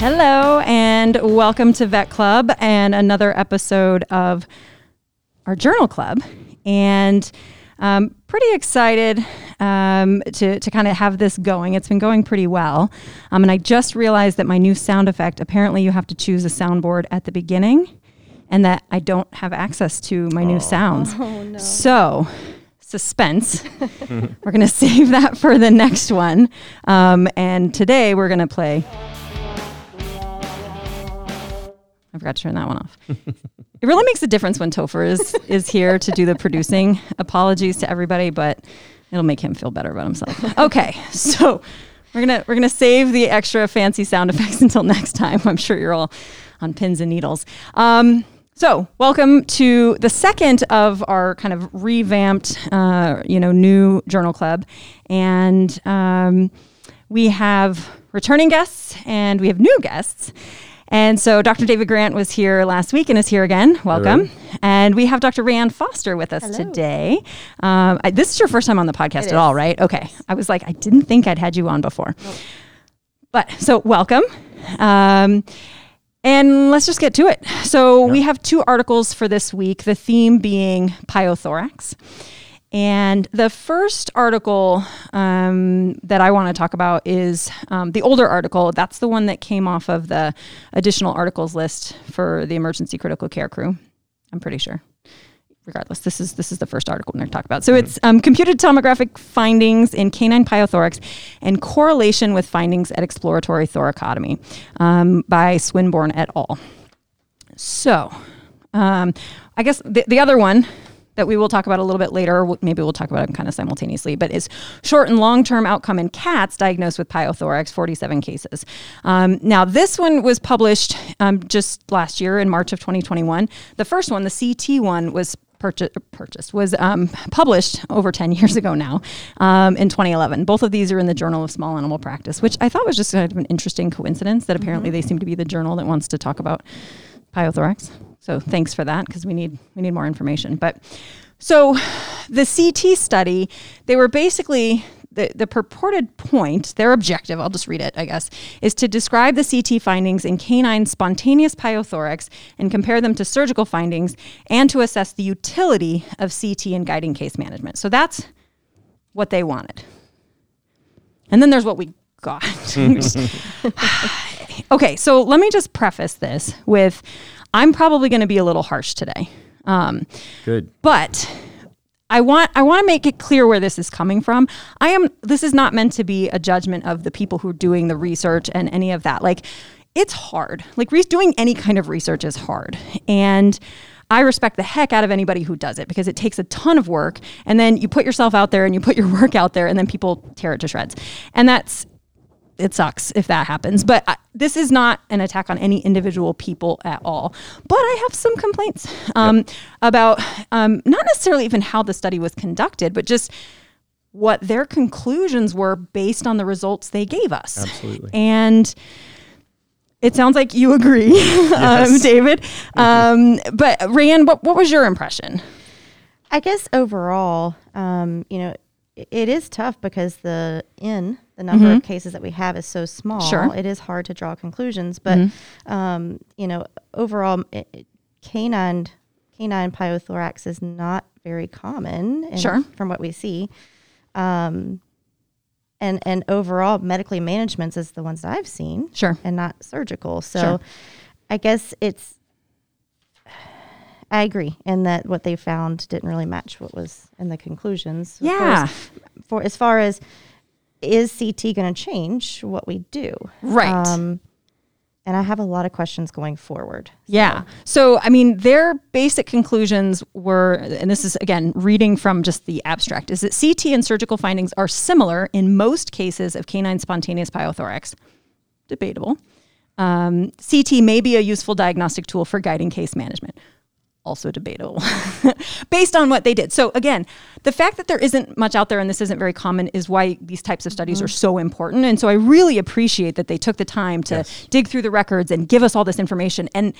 Hello, and welcome to Vet Club and another episode of our Journal Club. And um, pretty excited um, to, to kind of have this going. It's been going pretty well. Um, and I just realized that my new sound effect apparently, you have to choose a soundboard at the beginning, and that I don't have access to my new sounds. Oh no. So, suspense. we're going to save that for the next one. Um, and today we're going to play. I forgot to turn that one off. it really makes a difference when Topher is is here to do the producing. Apologies to everybody, but it'll make him feel better about himself. Okay, so we're gonna we're gonna save the extra fancy sound effects until next time. I'm sure you're all on pins and needles. Um, so, welcome to the second of our kind of revamped, uh, you know, new journal club, and um, we have returning guests and we have new guests. And so, Dr. David Grant was here last week and is here again. Welcome. And we have Dr. Rayanne Foster with us Hello. today. Um, I, this is your first time on the podcast It at all, is. right? Okay. I was like, I didn't think I'd had you on before. But so, welcome. Um, and let's just get to it. So, we have two articles for this week, the theme being pyothorax. And the first article um, that I want to talk about is um, the older article. That's the one that came off of the additional articles list for the emergency critical care crew. I'm pretty sure. Regardless, this is this is the first article we're going to talk about. So it's um, computed tomographic findings in canine pyothorax and correlation with findings at exploratory thoracotomy um, by Swinbourne et al. So, um, I guess the, the other one that we will talk about a little bit later, maybe we'll talk about them kind of simultaneously, but is short and long term outcome in cats diagnosed with pyothorax, 47 cases. Um, now, this one was published um, just last year in March of 2021. The first one, the CT one, was purchased, purchased was um, published over 10 years ago now um, in 2011. Both of these are in the Journal of Small Animal Practice, which I thought was just kind of an interesting coincidence that apparently they seem to be the journal that wants to talk about pyothorax. So thanks for that because we need we need more information. But so the CT study, they were basically the, the purported point, their objective, I'll just read it, I guess, is to describe the CT findings in canine spontaneous pyothorax and compare them to surgical findings and to assess the utility of CT in guiding case management. So that's what they wanted. And then there's what we got. okay, so let me just preface this with I'm probably going to be a little harsh today. Um, Good. but I want I want to make it clear where this is coming from. I am this is not meant to be a judgment of the people who are doing the research and any of that. Like it's hard. Like re- doing any kind of research is hard. And I respect the heck out of anybody who does it because it takes a ton of work and then you put yourself out there and you put your work out there and then people tear it to shreds. And that's it sucks if that happens. But I, this is not an attack on any individual people at all. But I have some complaints um, about um, not necessarily even how the study was conducted, but just what their conclusions were based on the results they gave us. Absolutely. And it sounds like you agree, um, Yes. David. Um, but Rayanne, what, what was your impression? I guess overall, um, you know, i- it is tough because the in the number of cases that we have is so small. Sure. It is hard to draw conclusions, but um, you know, overall, it, it- canine canine pyothorax is not very common. in- Sure. from what we see. Um, and and overall, medically managements is the ones that I've seen. Sure. and not surgical. So Sure. I guess it's I agree in that what they found didn't really match what was in the conclusions. Yeah. for as far as is CT going to change what we do? Right. Um, and I have a lot of questions going forward. Yeah. So, I mean, their basic conclusions were, and this is again reading from just the abstract, is that CT and surgical findings are similar in most cases of canine spontaneous pyothorax. Debatable. Um, CT may be a useful diagnostic tool for guiding case management. Also debatable based on what they did. So, again, the fact that there isn't much out there and this isn't very common is why these types of studies are mm-hmm. so important. And so, I really appreciate that they took the time to dig through the records and give us all this information. And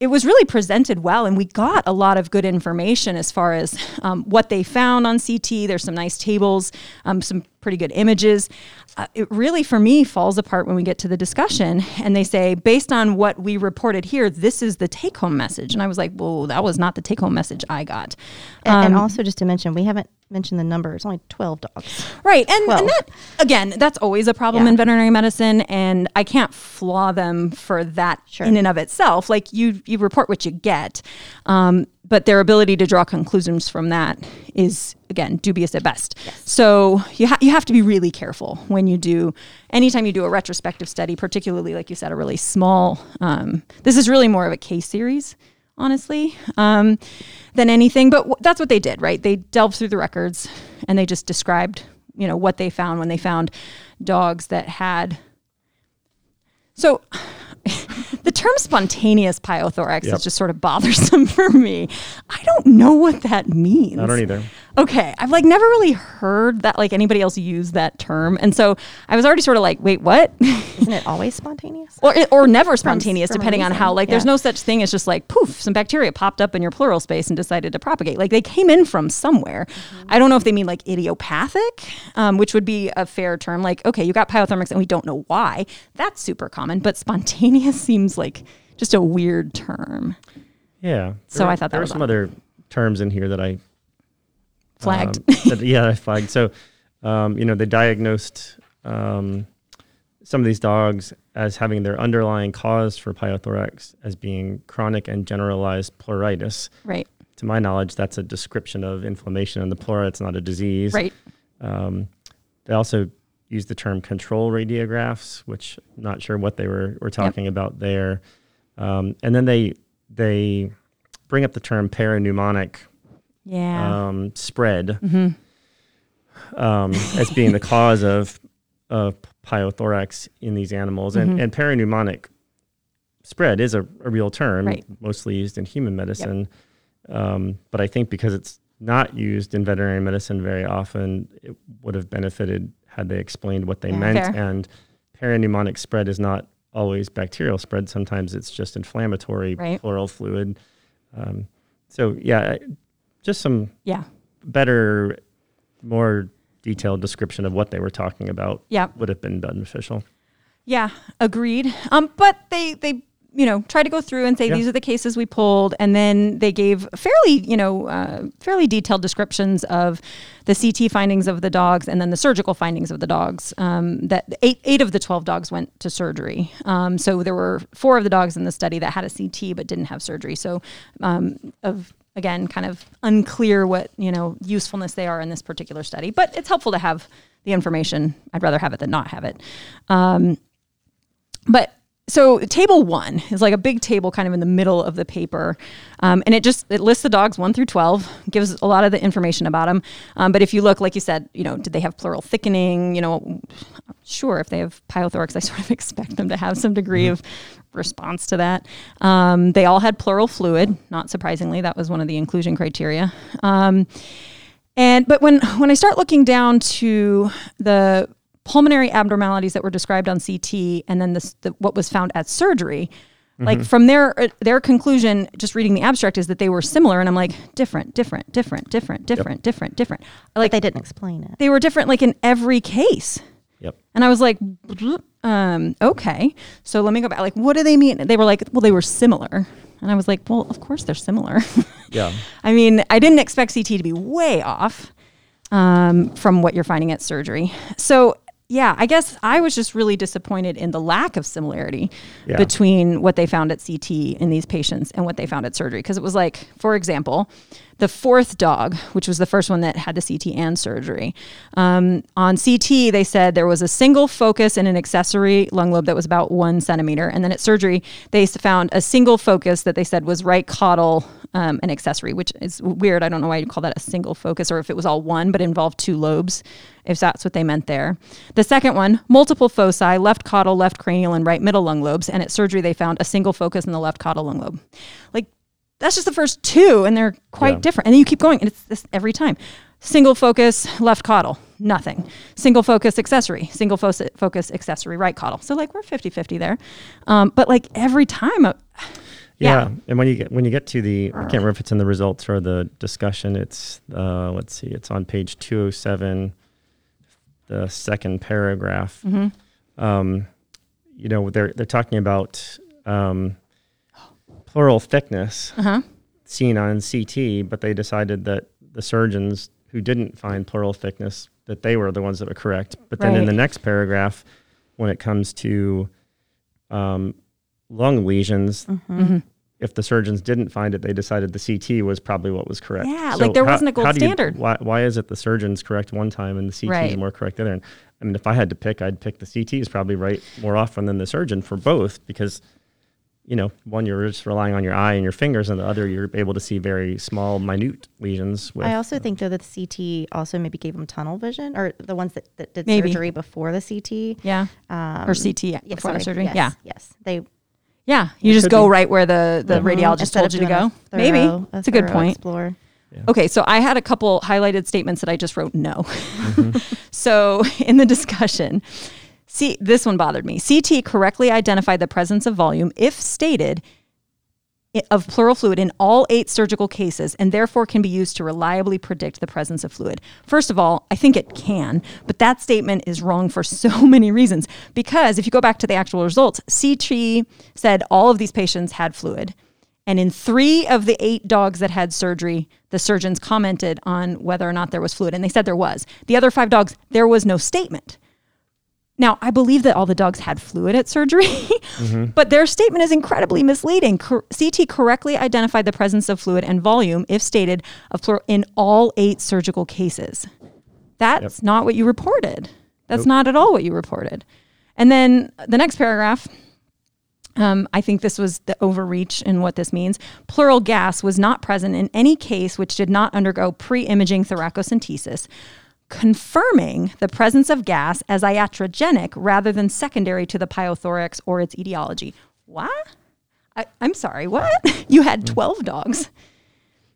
it was really presented well, and we got a lot of good information as far as um, what they found on CT. There's some nice tables, um, some pretty good images. Uh, it really, for me, falls apart when we get to the discussion and they say, based on what we reported here, this is the take home message. And I was like, whoa, that was not the take home message I got. And, um, and also, just to mention, we haven't mentioned the number. It's only 12 dogs. Right. And, and that, again, that's always a problem yeah. in veterinary medicine. And I can't flaw them for that sure. in and of itself. Like you, you report what you get. Um, but their ability to draw conclusions from that is again dubious at best. Yes. So you ha- you have to be really careful when you do anytime you do a retrospective study, particularly like you said, a really small. Um, this is really more of a case series, honestly, um, than anything. But w- that's what they did, right? They delved through the records and they just described, you know, what they found when they found dogs that had. So the term spontaneous pyothorax yep. is just sort of bothersome for me. I don't know what that means. I don't either. Okay. I've like never really heard that like anybody else use that term. And so I was already sort of like, wait, what? Isn't it always spontaneous? or or never spontaneous, from, from depending on how like yeah. there's no such thing as just like poof, some bacteria popped up in your pleural space and decided to propagate. Like they came in from somewhere. Mm-hmm. I don't know if they mean like idiopathic, um, which would be a fair term. Like, okay, you got pyothorax and we don't know why. That's super common, but spontaneous seems like just a weird term. Yeah. So there, I thought there were some other terms in here that I flagged. Um, that, yeah, I flagged. So, um, you know, they diagnosed um, some of these dogs as having their underlying cause for pyothorax as being chronic and generalized pleuritis. Right. To my knowledge, that's a description of inflammation in the pleura. It's not a disease. Right. Um, they also used the term control radiographs, which I'm not sure what they were, were talking yep. about there. Um, and then they they bring up the term parapneumonic yeah. um, spread mm-hmm. um, as being the cause of of pyothorax in these animals, mm-hmm. and and parapneumonic spread is a, a real term, right. mostly used in human medicine. Yep. Um, but I think because it's not used in veterinary medicine very often, it would have benefited had they explained what they yeah, meant. Fair. And parapneumonic spread is not always bacterial spread. Sometimes it's just inflammatory right. pleural fluid. Um, so yeah, just some yeah better, more detailed description of what they were talking about. Yeah, would have been beneficial. Yeah, agreed. Um, but they they you know, try to go through and say yeah. these are the cases we pulled, and then they gave fairly, you know, uh, fairly detailed descriptions of the CT findings of the dogs and then the surgical findings of the dogs. Um, that eight eight of the twelve dogs went to surgery. Um, so there were four of the dogs in the study that had a CT but didn't have surgery. So um, of again, kind of unclear what you know usefulness they are in this particular study, but it's helpful to have the information. I'd rather have it than not have it. Um, but so table one is like a big table kind of in the middle of the paper um, and it just it lists the dogs 1 through 12 gives a lot of the information about them um, but if you look like you said you know did they have pleural thickening you know sure if they have pyothorax i sort of expect them to have some degree mm-hmm. of response to that um, they all had pleural fluid not surprisingly that was one of the inclusion criteria um, and but when when i start looking down to the pulmonary abnormalities that were described on CT and then this, the, what was found at surgery. Mm-hmm. Like from their uh, their conclusion, just reading the abstract is that they were similar, and I'm like different, different, different, different, different, yep. different, different. Like but they didn't explain it. They were different, like in every case. Yep. And I was like, um, okay. So let me go back. Like, what do they mean? They were like, well, they were similar. And I was like, well, of course they're similar. yeah. I mean, I didn't expect CT to be way off um, from what you're finding at surgery. So yeah, I guess I was just really disappointed in the lack of similarity yeah. between what they found at CT in these patients and what they found at surgery. Because it was like, for example, the fourth dog, which was the first one that had the CT and surgery, um, on CT, they said there was a single focus in an accessory lung lobe that was about one centimeter. And then at surgery, they found a single focus that they said was right caudal um, an accessory, which is weird. I don't know why you call that a single focus or if it was all one, but involved two lobes, if that's what they meant there. The second one, multiple foci, left caudal, left cranial, and right middle lung lobes. And at surgery, they found a single focus in the left caudal lung lobe. Like, that's just the first two, and they're quite yeah. different. And then you keep going, and it's this every time. Single focus, left caudal, nothing. Single focus accessory, single fo- focus accessory, right caudal. So, like, we're 50 50 there. Um, but, like, every time, uh, yeah. yeah. and when you get when you get to the, I can't remember if it's in the results or the discussion. It's uh, let's see, it's on page two hundred seven, the second paragraph. Mm-hmm. Um, you know, they're they're talking about um, pleural thickness uh-huh. seen on CT, but they decided that the surgeons who didn't find pleural thickness that they were the ones that were correct. But then right. in the next paragraph, when it comes to um, lung lesions, mm-hmm. mm-hmm. if the surgeons didn't find it, they decided the CT was probably what was correct. Yeah, so like there how, wasn't a gold standard. You, why, why is it the surgeons correct one time and the CT right. is more correct the other? And I mean, if I had to pick, I'd pick the CT is probably right more often than the surgeon for both because you know, one you're just relying on your eye and your fingers, and the other you're able to see very small, minute lesions. With, I also think though that the CT also maybe gave them tunnel vision, or the ones that, that did maybe. surgery before the CT. Yeah, um, or CT yeah, before sorry, the surgery. Yes, yeah, yes, they. Yeah, you just go be. right where the the mm-hmm. radiologist Instead told you to go. Thorough, maybe it's a good point. Explore. Yeah. Okay, so I had a couple highlighted statements that I just wrote no. Mm-hmm. so in the discussion, See, this one bothered me. CT correctly identified the presence of volume if stated of pleural fluid in all eight surgical cases and therefore can be used to reliably predict the presence of fluid. First of all, I think it can, but that statement is wrong for so many reasons. Because if you go back to the actual results, CT said all of these patients had fluid. And in three of the eight dogs that had surgery, the surgeons commented on whether or not there was fluid, and they said there was. The other five dogs, there was no statement. Now, I believe that all the dogs had fluid at surgery, mm-hmm. but their statement is incredibly misleading. CT correctly identified the presence of fluid and volume, if stated, of pleural in all eight surgical cases. That's yep. not what you reported. That's nope. not at all what you reported. And then the next paragraph, um, I think this was the overreach in what this means. Pleural gas was not present in any case which did not undergo pre imaging thoracocentesis, confirming the presence of gas as iatrogenic rather than secondary to the pyothorax or its etiology. What? I, am sorry, what? you had mm. 12 dogs.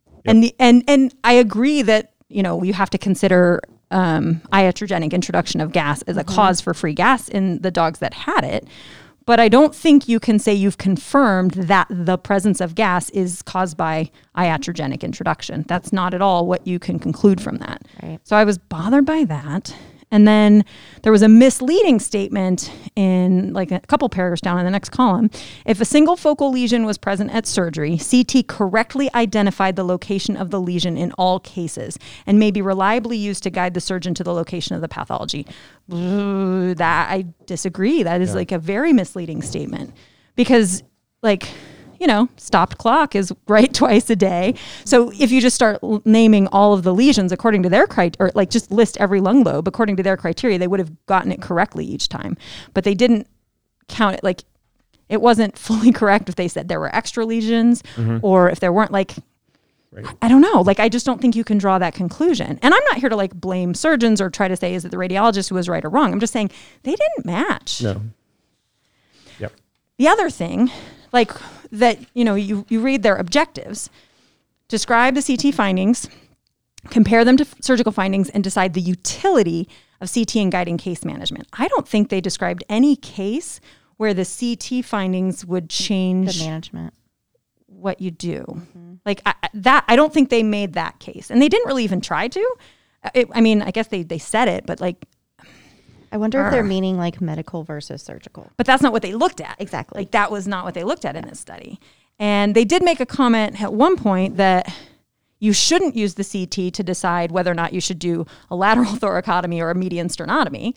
Yep. And the and and I agree that, you know, you have to consider um, iatrogenic introduction of gas as a mm-hmm. cause for free gas in the dogs that had it. But I don't think you can say you've confirmed that the presence of gas is caused by iatrogenic introduction. That's not at all what you can conclude from that. Right. So I was bothered by that. And then there was a misleading statement in like a couple paragraphs down in the next column. If a single focal lesion was present at surgery, CT correctly identified the location of the lesion in all cases and may be reliably used to guide the surgeon to the location of the pathology. That I disagree. That is yeah. like a very misleading statement because like you know, stopped clock is right twice a day. So if you just start naming all of the lesions according to their criteria, or like just list every lung lobe according to their criteria, they would have gotten it correctly each time. But they didn't count it like it wasn't fully correct if they said there were extra lesions mm-hmm. or if there weren't like Right. I don't know. Like, I just don't think you can draw that conclusion. And I'm not here to like blame surgeons or try to say, is it the radiologist who was right or wrong? I'm just saying they didn't match. No. Yep. The other thing like that you know you, you read their objectives describe the ct findings compare them to surgical findings and decide the utility of ct in guiding case management. I don't think they described any case where the ct findings would change the management. what you do. Mm-hmm. like I, that i don't think they made that case. And they didn't really even try to. It, i mean i guess they, they said it but like I wonder if they're meaning like medical versus surgical. But that's not what they looked at. Exactly. Like that was not what they looked at in this study. And they did make a comment at one point that you shouldn't use the CT to decide whether or not you should do a lateral thoracotomy or a median sternotomy. And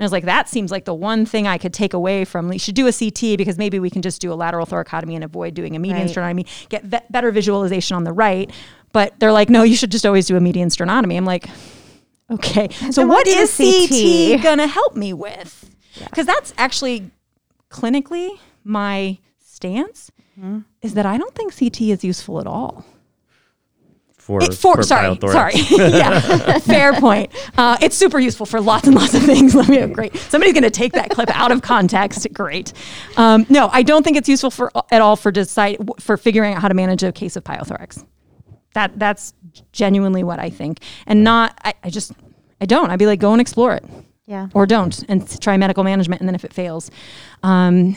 I was like, that seems like the one thing I could take away from you should do a CT because maybe we can just do a lateral thoracotomy and avoid doing a median right. sternotomy, get better visualization on the right. But they're like, no, you should just always do a median sternotomy. I'm like, Okay. So what is CT, going to help me with? Because yeah. that's actually clinically my stance mm-hmm. is that I don't think CT is useful at all. For, it, for, for sorry, sorry. yeah, fair point. Uh, it's super useful for lots and lots of things. Let me have great. Somebody's going to take that clip out of context. Great. Um, no, I don't think it's useful for at all for decide for figuring out how to manage a case of pyothorax. That that's genuinely what I think, and not. I, I just I don't. I'd be like, go and explore it. Yeah. Or don't and try medical management, and then if it fails, um,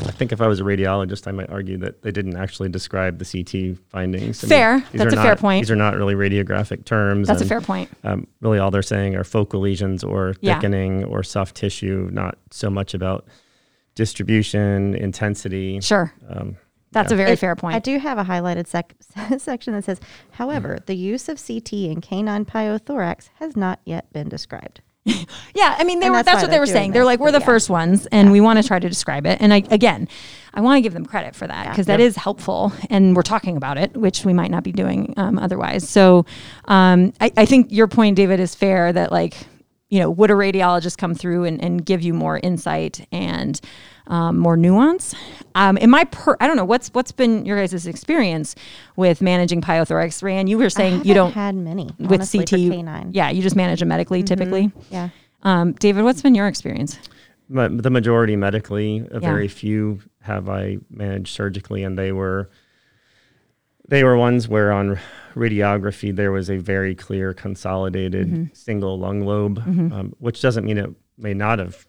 I think if I was a radiologist, I might argue that they didn't actually describe the CT findings. I fair. Mean, That's a not, fair point. These are not really radiographic terms. That's and, a fair point. Um, really, all they're saying are focal lesions or thickening yeah. or soft tissue, not so much about distribution, intensity. Sure. Um, That's yeah. a very it, fair point. I do have a highlighted sec- section that says, however, the use of CT in canine pyothorax has not yet been described. yeah, I mean, they and were. That's, that's what they were saying. They're like, we're the yeah. first ones, and yeah. we want to try to describe it. And I, again, I want to give them credit for that because that yep. is helpful, and we're talking about it, which we might not be doing um, otherwise. So, um, I, I think your point, David, is fair. That like, you know, would a radiologist come through and, and give you more insight and um, more nuance. Um, in my per, I don't know what's what's been your guys' experience with managing pyothorax. Rand, you were saying you don't had many with honestly, CT. Yeah, you just manage them medically mm-hmm. typically. Yeah. Um, David, what's been your experience? the majority medically. A yeah. very few have I managed surgically, and they were they were ones where on radiography there was a very clear consolidated mm-hmm. single lung lobe, mm-hmm. um, which doesn't mean it may not have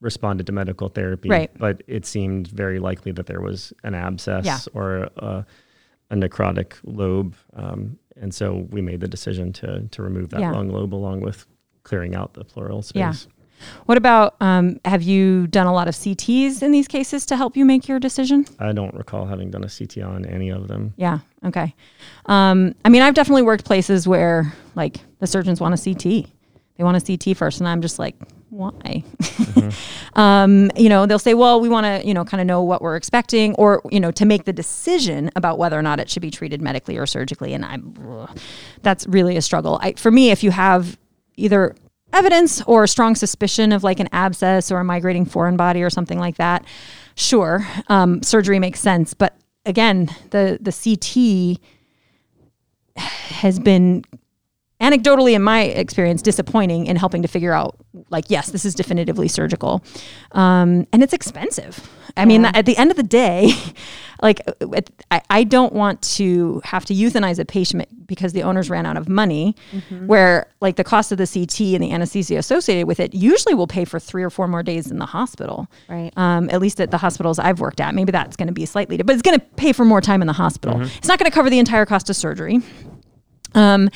responded to medical therapy, right. but it seemed very likely that there was an abscess yeah. or a, a, necrotic lobe. Um, and so we made the decision to, to remove that yeah. lung lobe along with clearing out the pleural space. Yeah. What about um, have you done a lot of CTs in these cases to help you make your decision? I don't recall having done a CT on any of them. Yeah. Okay. Um, I mean, I've definitely worked places where like the surgeons want a CT. They want a CT first, and I'm just like, why? Mm-hmm. um, you know, they'll say, well, we want to, you know, kind of know what we're expecting or, you know, to make the decision about whether or not it should be treated medically or surgically. And I'm, ugh, that's really a struggle. I, for me, if you have either evidence or a strong suspicion of like an abscess or a migrating foreign body or something like that, sure, um, surgery makes sense. But again, the, the CT has been anecdotally in my experience disappointing in helping to figure out like yes this is definitively surgical um, and it's expensive i yeah. mean at the end of the day like I, I, don't want to have to euthanize a patient because the owners ran out of money mm-hmm. where like the cost of the ct and the anesthesia associated with it usually will pay for three or four more days in the hospital. Right. Um, at least at the hospitals i've worked at. Maybe that's going to be slightly but it's going to pay for more time in the hospital. Mm-hmm. it's not going to cover the entire cost of surgery um,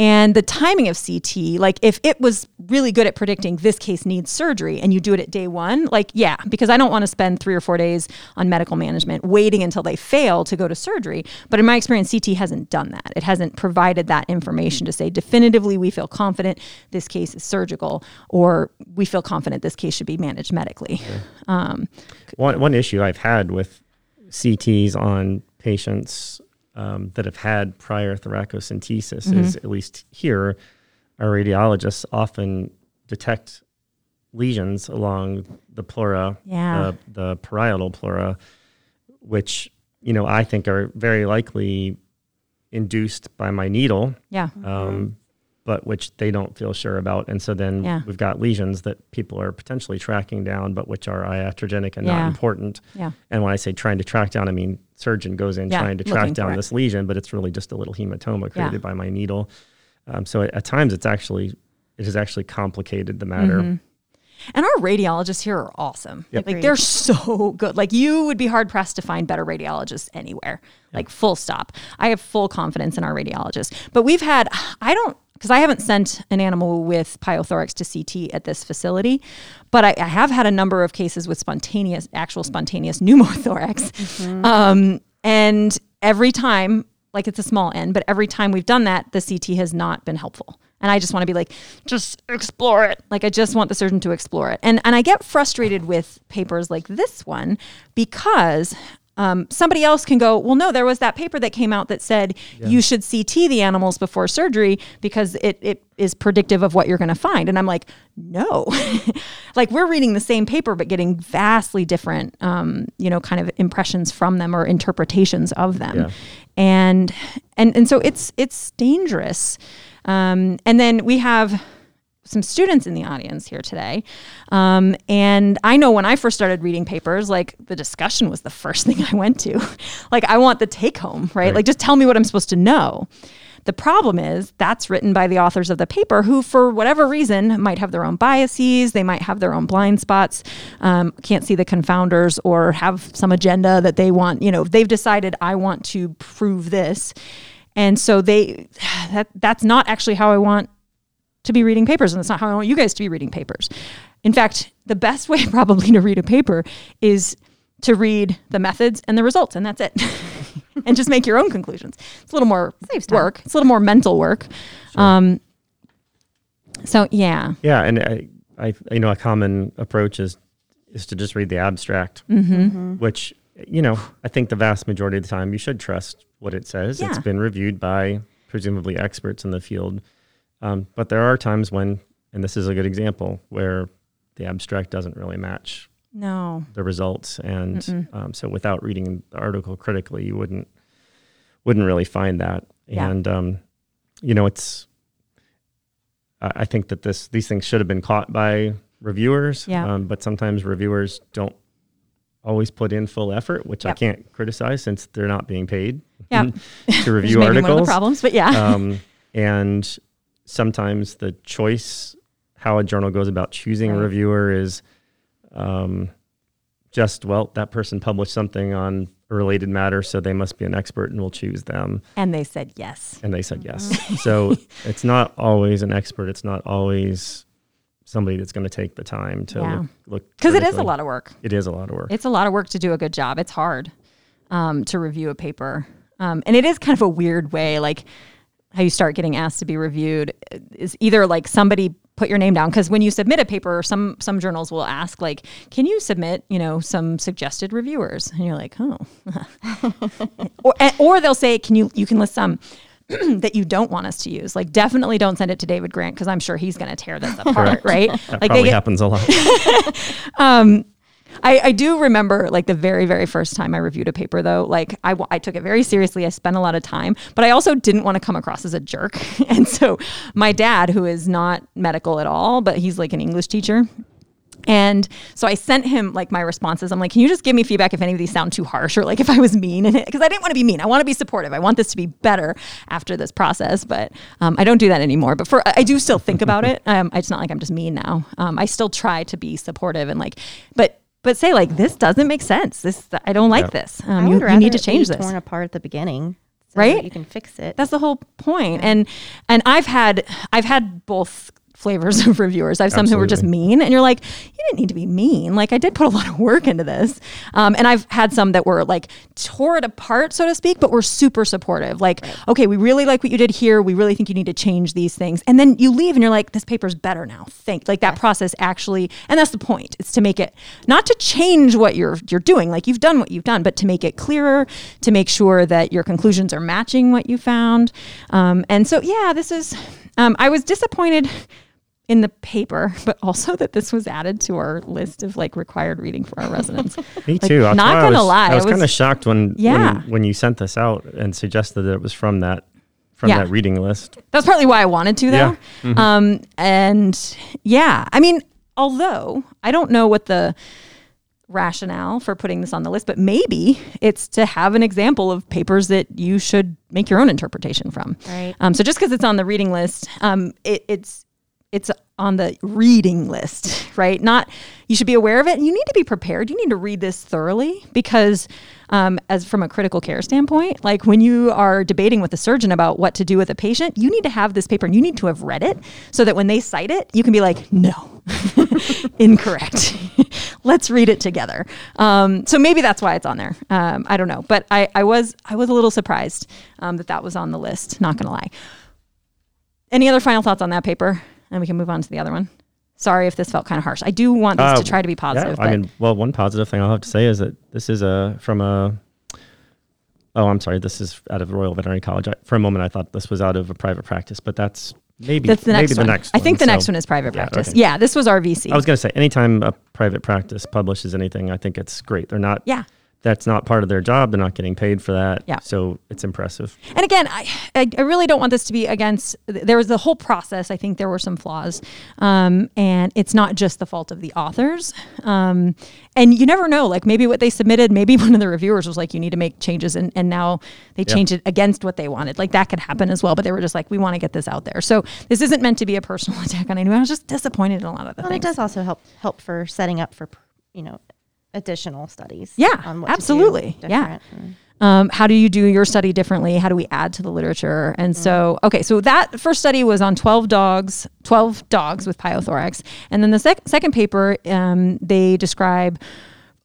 and the timing of CT, like if it was really good at predicting this case needs surgery and you do it at day one, like, yeah, because I don't want to spend three or four days on medical management waiting until they fail to go to surgery. But in my experience, CT hasn't done that. It hasn't provided that information to say definitively we feel confident this case is surgical or we feel confident this case should be managed medically. Um, one, one issue I've had with CTs on patients um, that have had prior thoracocentesis mm-hmm. is at least here, our radiologists often detect lesions along the pleura, yeah. uh, the parietal pleura, which you know I think are very likely induced by my needle. Yeah. Um, but which they don't feel sure about. And so then yeah. we've got lesions that people are potentially tracking down, but which are iatrogenic and yeah. not important. Yeah. And when I say trying to track down, I mean surgeon goes in yeah, trying to track down this lesion, but it's really just a little hematoma created by my needle. Um, so at, at, times it's actually it has actually complicated the matter. Mm-hmm. And our radiologists here are awesome. Yep. Like they're so good. Like you would be hard pressed to find better radiologists anywhere. Yep. Like full stop. I have full confidence in our radiologists. But we've had I don't because I haven't sent an animal with pyothorax to CT at this facility, but I, I have had a number of cases with spontaneous, actual spontaneous pneumothorax. Mm-hmm. Um, and every time, like it's a small n, but every time we've done that, the CT has not been helpful. And I just want to be like, just explore it. Like I just want the surgeon to explore it. And and I get frustrated with papers like this one because um, somebody else can go, well, no, there was that paper that came out that said yeah. you should CT the animals before surgery because it, it is predictive of what you're going to find. And I'm like, no, like we're reading the same paper, but getting vastly different, um, you know, kind of impressions from them or interpretations of them. Yeah. And, and, and so it's, it's dangerous. Um, and then we have, some students in the audience here today. Um, and I know when I first started reading papers, like the discussion was the first thing I went to. like, I want the take home, right? right? Like, just tell me what I'm supposed to know. The problem is that's written by the authors of the paper who, for whatever reason, might have their own biases, they might have their own blind spots, um, can't see the confounders, or have some agenda that they want. You know, they've decided, I want to prove this. And so they, that, that's not actually how I want to be reading papers, and that's not how I want you guys to be reading papers. In fact, the best way probably to read a paper is to read the methods and the results, and that's it. and just make your own conclusions. It's a little more work. It's a little more mental work. Sure. Um, so yeah. Yeah, and I, I, you know, a common approach is is to just read the abstract, mm-hmm. mm-hmm. which you know I think the vast majority of the time you should trust what it says. Yeah. It's been reviewed by presumably experts in the field, um, but there are times when, and this is a good example, where the abstract doesn't really match no the results and um, so without reading the article critically you wouldn't wouldn't really find that yeah. and um, you know it's I think that this these things should have been caught by reviewers yeah. Um, but sometimes reviewers don't always put in full effort which yep. I can't criticize since they're not being paid yep. to review articles one of the problems but yeah um, and sometimes the choice how a journal goes about choosing right. a reviewer is um, just well that person published something on a related matter so they must be an expert and we'll choose them. And they said yes. And they said yes. Mm-hmm. so it's not always an expert. It's not always somebody that's going to take the time to yeah. look because it is a lot of work. It is a lot of work. It's a lot of work to do a good job. It's hard um, to review a paper. Um, and it is kind of a weird way like how you start getting asked to be reviewed is either like somebody put your name down because when you submit a paper some some journals will ask like can you submit you know some suggested reviewers? And you're like oh. Or, or they'll say can you you can list some that you don't want us to use. Like definitely don't send it to david grant because i'm sure he's going to tear this apart right? That like probably get, happens a lot. Um I, I do remember like the very, very first time I reviewed a paper though, like I, I took it very seriously. I spent a lot of time, but I also didn't want to come across as a jerk. and so my dad, who is not medical at all, but he's like an English teacher, and so I sent him like my responses. I'm like, can you just give me feedback if any of these sound too harsh or like if I was mean in it? Because I didn't want to be mean. I want to be supportive. I want this to be better after this process, but um, I don't do that anymore. But for I do still think about it. Um, it's not like I'm just mean now. Um, I still try to be supportive and like, but but say like this doesn't make sense. This I don't like yeah. this. Um, you, you, need to change this. Torn apart at the beginning, so right? You can fix it. That's the whole point. And and I've had I've had both flavors of reviewers. I have some Absolutely. who were just mean, and you're like, you didn't need to be mean. Like I did put a lot of work into this, um, and I've had some that were like tore it apart, so to speak, but were super supportive. Like, right. okay, we really like what you did here. We really think you need to change these things, and then you leave, and you're like, this paper's better now. Think like that process actually, and that's the point. It's to make it not to change what you're you're doing. Like you've done what you've done, but to make it clearer, to make sure that your conclusions are matching what you found. Um, and so, yeah, this is. Um, I was disappointed in the paper, but also that this was added to our list of like required reading for our residents. Me like, too. Not gonna was, lie, I was, was kind of shocked when, yeah. when when you sent this out and suggested that it was from that from yeah. that reading list. That's partly why I wanted to, though. Yeah. Mm-hmm. Um, and yeah, I mean, although I don't know what the rationale for putting this on the list, but maybe it's to have an example of papers that you should make your own interpretation from. Right. Um, so just because it's on the reading list, um, it, it's it's on the reading list, right? Not you should be aware of it. And You need to be prepared. You need to read this thoroughly because, um, as from a critical care standpoint, like when you are debating with a surgeon about what to do with a patient, you need to have this paper and you need to have read it so that when they cite it, you can be like, no, incorrect. Let's read it together. Um, so maybe that's why it's on there. Um, I don't know, but I, I was I was a little surprised um, that that was on the list. Not gonna lie. Any other final thoughts on that paper? And we can move on to the other one. Sorry if this felt kind of harsh. I do want this uh, to try to be positive. Yeah, I mean, well, one positive thing I'll have to say is that this is a from a. Oh, I'm sorry. This is out of Royal Veterinary College. I, for a moment, I thought this was out of a private practice, but that's maybe that's the next one. the next. I think the so, next one is private yeah, practice. Okay. Yeah, this was RVC. I was going to say, anytime a private practice publishes anything, I think it's great. They're not. Yeah that's not part of their job. They're not getting paid for that. Yeah. So it's impressive. And again, I, I, I really don't want this to be against. There was the whole process. I think there were some flaws, um, and it's not just the fault of the authors. Um, and you never know. Like maybe what they submitted, maybe one of the reviewers was like, "You need to make changes," and, and now they changed it against what they wanted. Like that could happen as well. But they were just like, "We want to get this out there." So this isn't meant to be a personal attack on anyone. I was just disappointed in a lot of the Well, it does also help help for setting up for you know additional studies. Yeah, on what to do absolutely. Yeah. um, how do you do your study differently? How do we add to the literature? And so okay so that first study was on 12 dogs 12 dogs with pyothorax. And then the sec- second paper um, they describe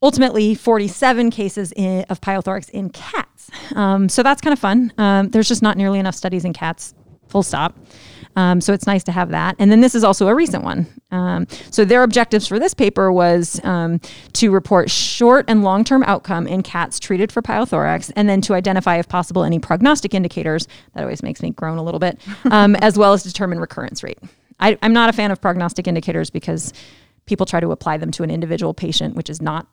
ultimately 47 cases in, of pyothorax in cats. Um, so that's kind of fun. Um, there's just not nearly enough studies in cats full stop um, so it's nice to have that. And then this is also a recent one. Um, so their objectives for this paper was um, to report short and long term outcome in cats treated for pyothorax, and then to identify, if possible, any prognostic indicators. That always makes me groan a little bit, um, as well as determine recurrence rate. I, I'm not a fan of prognostic indicators because people try to apply them to an individual patient, which is not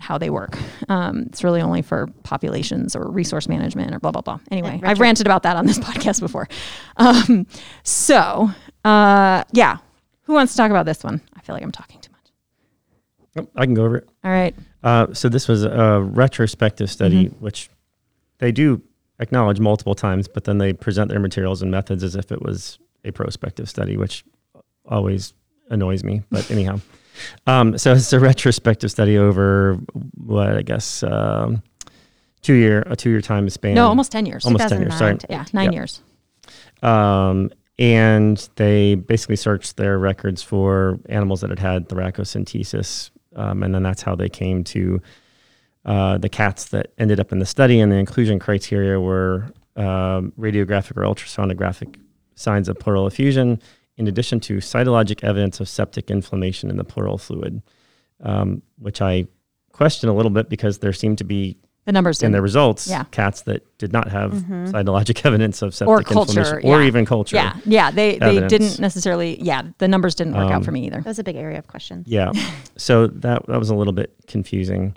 how they work. Um, it's really only for populations or resource management or blah blah blah. Anyway, I've ranted about that on this podcast before. Um, so uh, yeah, who wants to talk about this one? I feel like I'm talking too much. I can go over it. All right. Uh, so this was a retrospective study, Mm-hmm. which they do acknowledge multiple times, but then they present their materials and methods as if it was a prospective study, which always annoys me. But anyhow, um, so it's a retrospective study over what I guess um, two year a two year time span. No, almost ten years. almost ten years. Sorry. Yeah, nine Yep. years. Um, and they basically searched their records for animals that had had thoracocentesis. Um, and then that's how they came to uh, the cats that ended up in the study. And the inclusion criteria were um, radiographic or ultrasonographic signs of pleural effusion, in addition to cytologic evidence of septic inflammation in the pleural fluid, um, which I question a little bit because there seemed to be The numbers in didn't. their results Yeah. cats that did not have cytologic evidence of septic Or culture, inflammation or even culture. Yeah, yeah. They they didn't necessarily. Yeah, the numbers didn't work out Um, for me either. That was a big area of question. Yeah. so that that was a little bit confusing.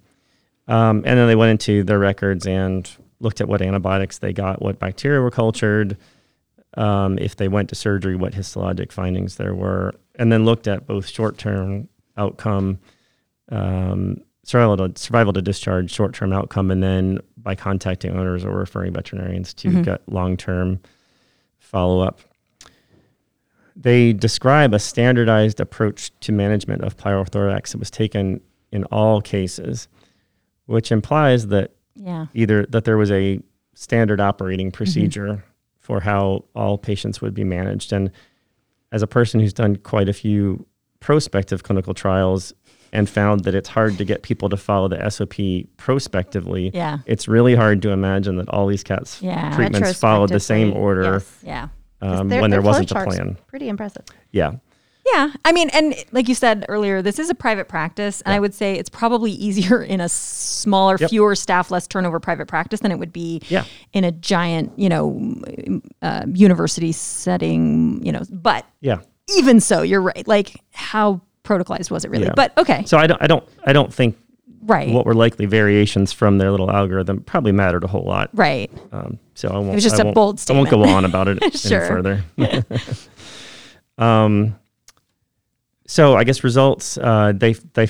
Um, and then they went into their records and looked at what antibiotics they got, what bacteria were cultured, um, if they went to surgery, what histologic findings there were, and then looked at both short-term outcome, um, survival to, survival to discharge, short-term outcome, and then by contacting owners or referring veterinarians to Mhm. get long-term follow-up. They describe a standardized approach to management of pyothorax that was taken in all cases, which implies that Yeah. either that there was a standard operating procedure for how all patients would be managed. And as a person who's done quite a few prospective clinical trials and found that it's hard to get people to follow the SOP prospectively, Yeah. it's really hard to imagine that all these cats Yeah. treatments followed the same order yes. Yeah. um, when there wasn't a plan. Pretty impressive. Yeah. Yeah. I mean, and like you said earlier, this is a private practice. And Yeah. I would say it's probably easier in a smaller, Yep. fewer staff, less turnover private practice than it would be Yeah. in a giant, you know, uh, university setting, you know. But Yeah. even so, you're right. Like, how protocolized was it really? Yeah. But okay. So I don't I don't I don't think Right. what were likely variations from their little algorithm probably mattered a whole lot. right. Um, so I won't. it was just I a won't- bold I won't go on about it Sure. any further. um, so I guess results. Uh, they they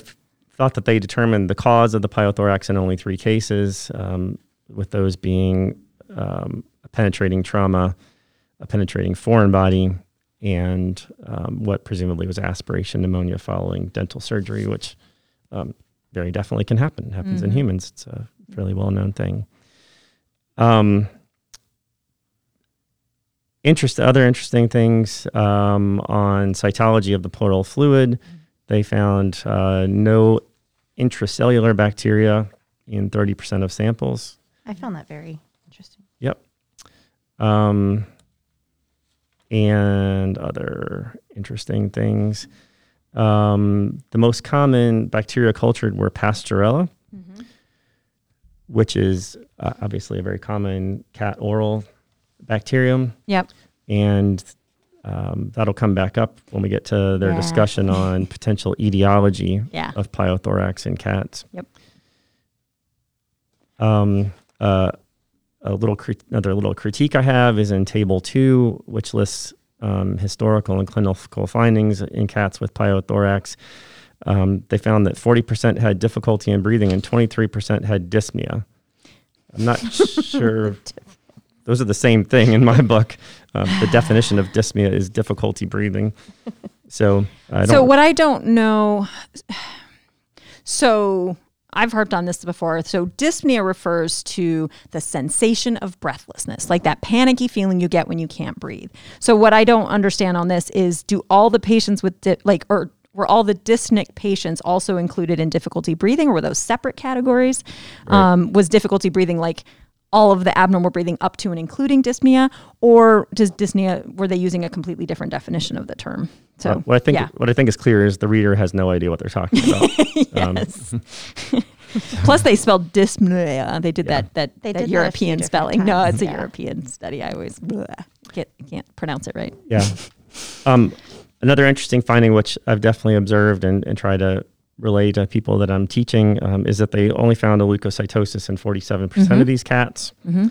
thought that they determined the cause of the pyothorax in only three cases, um, with those being um, a penetrating trauma, a penetrating foreign body, and um, what presumably was aspiration pneumonia following dental surgery, which um, very definitely can happen. It happens in Mhm. humans. It's a fairly well known thing. Um, interest, other interesting things um, on cytology of the pleural fluid. They found uh, no intracellular bacteria in 30% of samples. I found that very interesting. Yep. Um, and other interesting things. Um, the most common bacteria cultured were Pasteurella, which is uh, obviously a very common cat oral bacterium. Yep. And um, that'll come back up when we get to their Yeah. discussion on potential etiology Yeah. of pyothorax in cats. Yep. Um, uh, a little crit- another little critique I have is in table two, which lists um, historical and clinical findings in cats with pyothorax. Um, they found that 40% had difficulty in breathing and 23% had dyspnea. I'm not sure. Those are the same thing in my book. Um, the definition of dyspnea is difficulty breathing. So, I so what I don't know. So I've harped on this before. So dyspnea refers to the sensation of breathlessness, like that panicky feeling you get when you can't breathe. So what I don't understand on this is do all the patients with di- like or were all the dyspneic patients also included in difficulty breathing or were those separate categories? Right. Um, was difficulty breathing like all of the abnormal breathing up to and including dyspnea, or does dyspnea were they using a completely different definition of the term? So uh, what I think yeah. what I think is clear is the reader has no idea what they're talking about. yes. Um, Plus, they spelled dyspnea. They did yeah. that that, they that European that spelling. Times. No, it's yeah. a European study. I always can't, can't pronounce it right. Yeah. Um, another interesting finding, which I've definitely observed and, and try to relay to people that I'm teaching, um, is that they only found a leukocytosis in 47% mm hmm of these cats. Mm-hmm.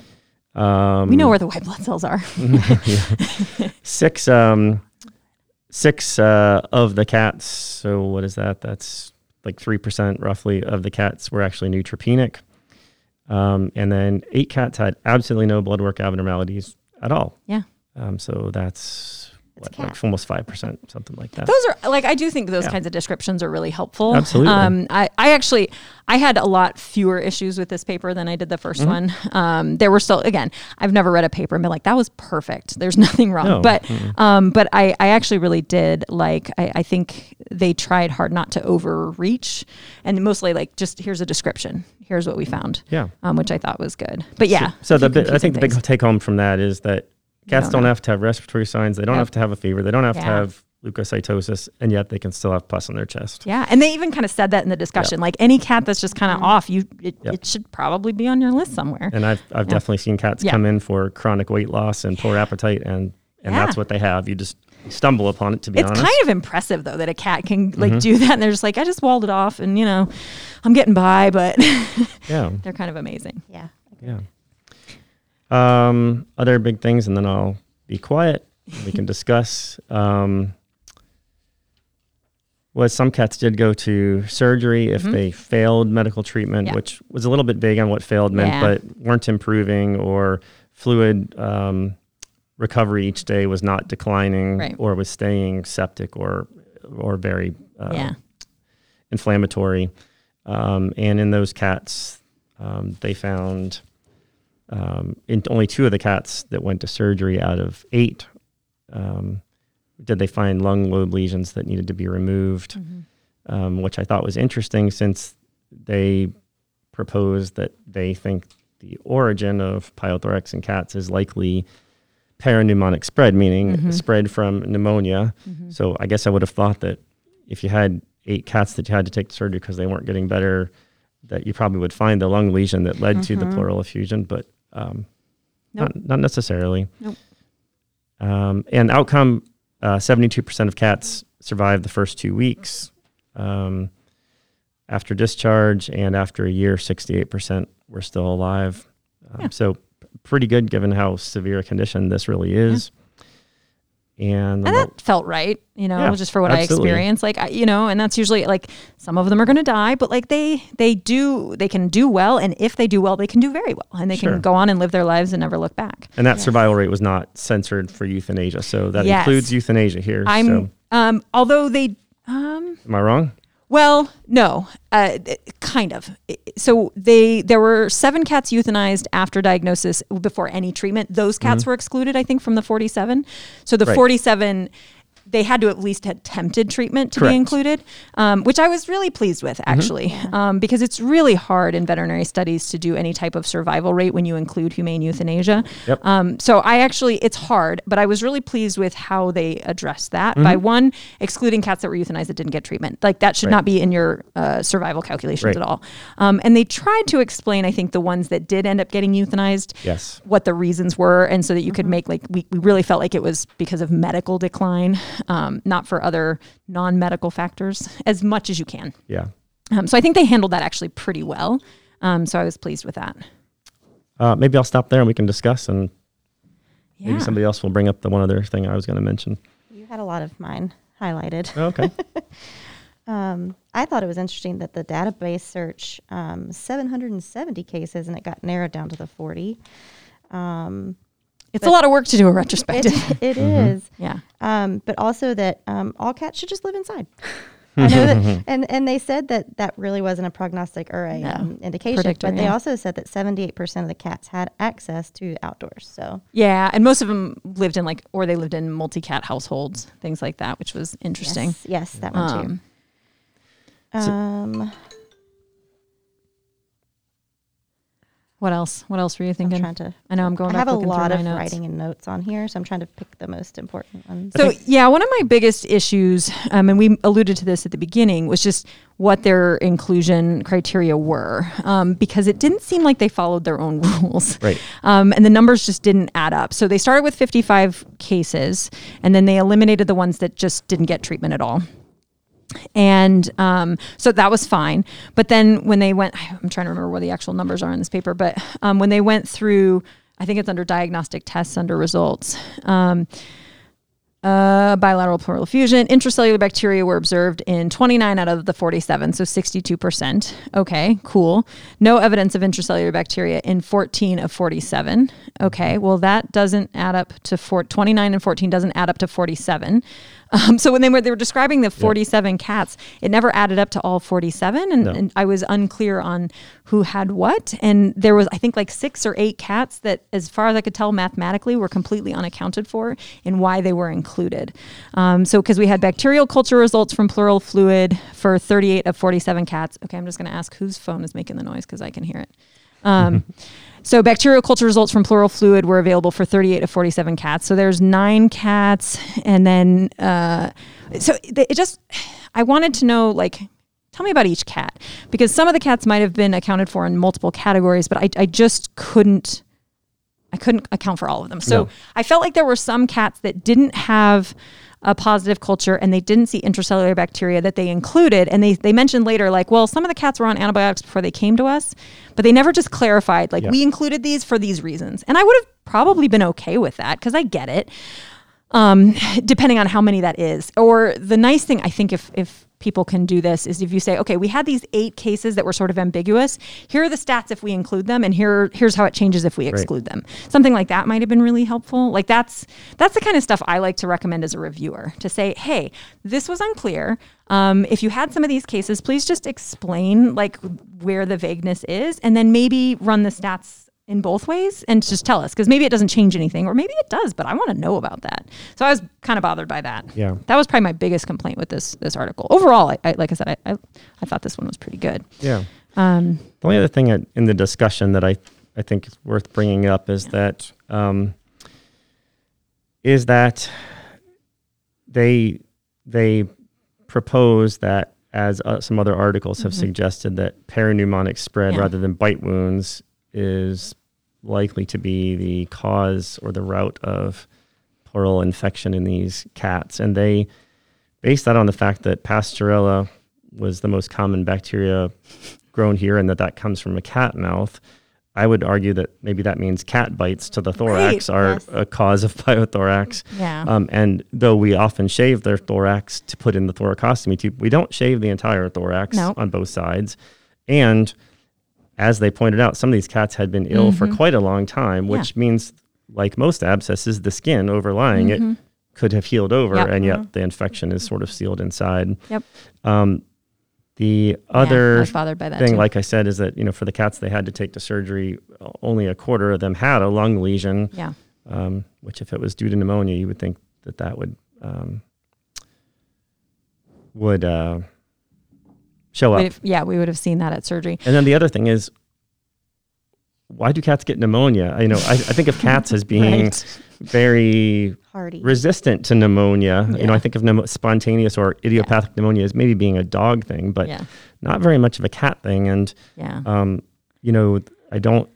Um, we know where the white blood cells are. Six um, six uh, of the cats. So what is that? That's like three percent roughly of the cats were actually neutropenic, um, and then eight cats had absolutely no blood work abnormalities at all. Yeah. Um, so that's what, like almost five percent, something like that. Those are like I do think those yeah. kinds of descriptions are really helpful. Absolutely. Um, I I actually I had a lot fewer issues with this paper than I did the 1st mm-hmm. one. Um, there were still again I've never read a paper and been like that was perfect. There's nothing wrong. No. But mm-hmm. um, but I I actually really did like I, I think they tried hard not to overreach and mostly like just here's a description. Here's what we found. Yeah. Um, which I thought was good. But yeah. So, so the I think things. the big take home from that is that Cats don't, don't have to have respiratory signs. They don't yep. have to have a fever. They don't have yeah. to have leukocytosis, and yet they can still have pus on their chest. Yeah, and they even kind of said that in the discussion. Yep. Like any cat that's just kind of mm-hmm. off, you it, yep. it, should probably be on your list somewhere. And I've I've definitely seen cats come in for chronic weight loss and poor appetite, and and that's what they have. You just stumble upon it. To be honest. it's honest, kind of impressive though that a cat can like mm-hmm. do that, and they're just like, I just walled it off, and you know, I'm getting by, but yeah, they're kind of amazing. Yeah, yeah. Um, other big things, and then I'll be quiet. We can discuss. Um, was some cats did go to surgery if mm-hmm. they failed medical treatment, yeah. which was a little bit vague on what failed meant, yeah. but weren't improving or fluid um, recovery each day was not declining right. or was staying septic or or very uh, yeah. inflammatory. Um, and in those cats, um, they found um, in only two of the cats that went to surgery out of eight um, did they find lung lobe lesions that needed to be removed, mm-hmm. um, which I thought was interesting since they proposed that they think the origin of pyothorax in cats is likely parapneumonic spread, meaning mm-hmm. spread from pneumonia. Mm-hmm. So I guess I would have thought that if you had eight cats that you had to take to surgery because they weren't getting better, that you probably would find the lung lesion that led to the mm-hmm. pleural effusion. But um, nope. not, not necessarily. Nope. Um, and outcome, uh, 72% of cats survive the first two weeks. Um, after discharge and after a year, 68% were still alive. Um, yeah. So pretty good given how severe a condition this really is. Yeah and, and that felt right you know yeah, just for what absolutely. i experienced like I, you know and that's usually like some of them are going to die but like they they do they can do well and if they do well they can do very well and they sure. can go on and live their lives and never look back and that yes. survival rate was not censored for euthanasia so that yes. includes euthanasia here i'm so. um although they um am i wrong well, no, uh, kind of. So they there were seven cats euthanized after diagnosis before any treatment. Those cats mm-hmm. were excluded, I think, from the 47. So the right. 47 they had to at least have attempted treatment to Correct. be included, um, which I was really pleased with mm-hmm. actually, mm-hmm. um, because it's really hard in veterinary studies to do any type of survival rate when you include humane euthanasia. Yep. Um, so I actually, it's hard, but I was really pleased with how they addressed that mm-hmm. by one, excluding cats that were euthanized that didn't get treatment. Like that should right. not be in your uh, survival calculations right. at all. Um, and they tried to explain, I think, the ones that did end up getting euthanized, yes, what the reasons were, and so that you mm-hmm. could make like we, we really felt like it was because of medical decline um, not for other non medical factors, as much as you can. Yeah. Um, so I think they handled that actually pretty well. Um, so I was pleased with that. Uh, maybe I'll stop there and we can discuss, and Yeah. maybe somebody else will bring up the one other thing I was going to mention. You had a lot of mine highlighted. Oh, okay. Um, I thought it was interesting that the database search um, 770 cases and it got narrowed down to the 40. Um, it's a lot of work to do a retrospective. it, it is. yeah. Um, but also that um, all cats should just live inside. I know that, and and they said that that really wasn't a prognostic or a No. um, indication, Predictor, but they yeah. also said that 78% of the cats had access to outdoors. So Yeah, and most of them lived in like, or they lived in multi-cat households, things like that, which was interesting. yes, yes, that one Um, too. Um, what else? What else were you I'm thinking? trying to. I know I'm going I back have a lot of notes. writing and notes on here, so I'm trying to pick the most important ones. So yeah, one of my biggest issues, um, and we alluded to this at the beginning, was just what their inclusion criteria were, um, because it didn't seem like they followed their own rules. Right. Um, and the numbers just didn't add up. So they started with 55 cases, and then they eliminated the ones that just didn't get treatment at all. And um, so that was fine. But then when they went, I'm trying to remember where the actual numbers are in this paper, but um, when they went through, I think it's under diagnostic tests under results. Um, uh, bilateral pleural effusion. Intracellular bacteria were observed in 29 out of the 47, so 62%. Okay, cool. No evidence of intracellular bacteria in 14 of 47. Okay, well, that doesn't add up to four, 29 and 14 doesn't add up to 47. Um, so when they were they were describing the 47 cats, it never added up to all 47, and, No. and I was unclear on who had what. And there was I think like six or eight cats that, as far as I could tell, mathematically were completely unaccounted for and why they were included. Um, so because we had bacterial culture results from pleural fluid for 38 of 47 cats. Okay, I'm just going to ask whose phone is making the noise because I can hear it. Um, so bacterial culture results from pleural fluid were available for 38 of 47 cats. So there's nine cats, and then uh, so it just I wanted to know like tell me about each cat because some of the cats might have been accounted for in multiple categories, but I, I just couldn't I couldn't account for all of them. So No. I felt like there were some cats that didn't have a positive culture and they didn't see intracellular bacteria that they included. And they, they mentioned later, like, well, some of the cats were on antibiotics before they came to us, but they never just clarified, like, Yeah. we included these for these reasons. And I would have probably been okay with that because I get it, um, depending on how many that is. Or the nice thing, I think, if, if people can do this is if you say, okay, we had these eight cases that were sort of ambiguous. Here are the stats if we include them, and here here's how it changes if we exclude them. Something like that might have been really helpful. Like that's that's the kind of stuff I like to recommend as a reviewer to say, hey, this was unclear. Um, if you had some of these cases, please just explain like where the vagueness is, and then maybe run the stats in both ways and just tell us because maybe it doesn't change anything or maybe it does but i want to know about that so i was kind of bothered by that Yeah. that was probably my biggest complaint with this this article overall I, I like i said I, I i thought this one was pretty good Yeah. um The only other thing I- in the discussion that I, I think is worth bringing up is that um, is that they they propose that as uh, some other articles have Mhm. suggested that parapneumonic spread Yeah. rather than bite wounds is likely to be the cause or the route of pleural infection in these cats, and they base that on the fact that Pasteurella was the most common bacteria grown here and that that comes from a cat mouth. I would argue that maybe that means cat bites to the thorax Right, are yes. a cause of pyothorax. yeah Um, and though we often shave their thorax to put in the thoracostomy tube, we don't shave the entire thorax No. on both sides. And as they pointed out, some of these cats had been ill for Mhm. quite a long time, Yeah. which means, like most abscesses, the skin overlying it Mhm. could have healed over, Yep. and yet Mhm. the infection is sort of sealed inside. Yep. Um, the other was bothered by that thing, too. like I said, is that you know for the cats they had to take to surgery, only a quarter of them had a lung lesion, yeah um, which if it was due to pneumonia, you would think that that would um, would uh, show up. Yeah we would have seen that at surgery And then the other thing is, why do cats get pneumonia? I, you know, I, I think of cats as being Right. very Hardy. resistant to pneumonia. You know, I think of pneumo- spontaneous or idiopathic pneumonia as maybe being a dog thing, but yeah not very much of a cat thing. And yeah um, you know, I don't.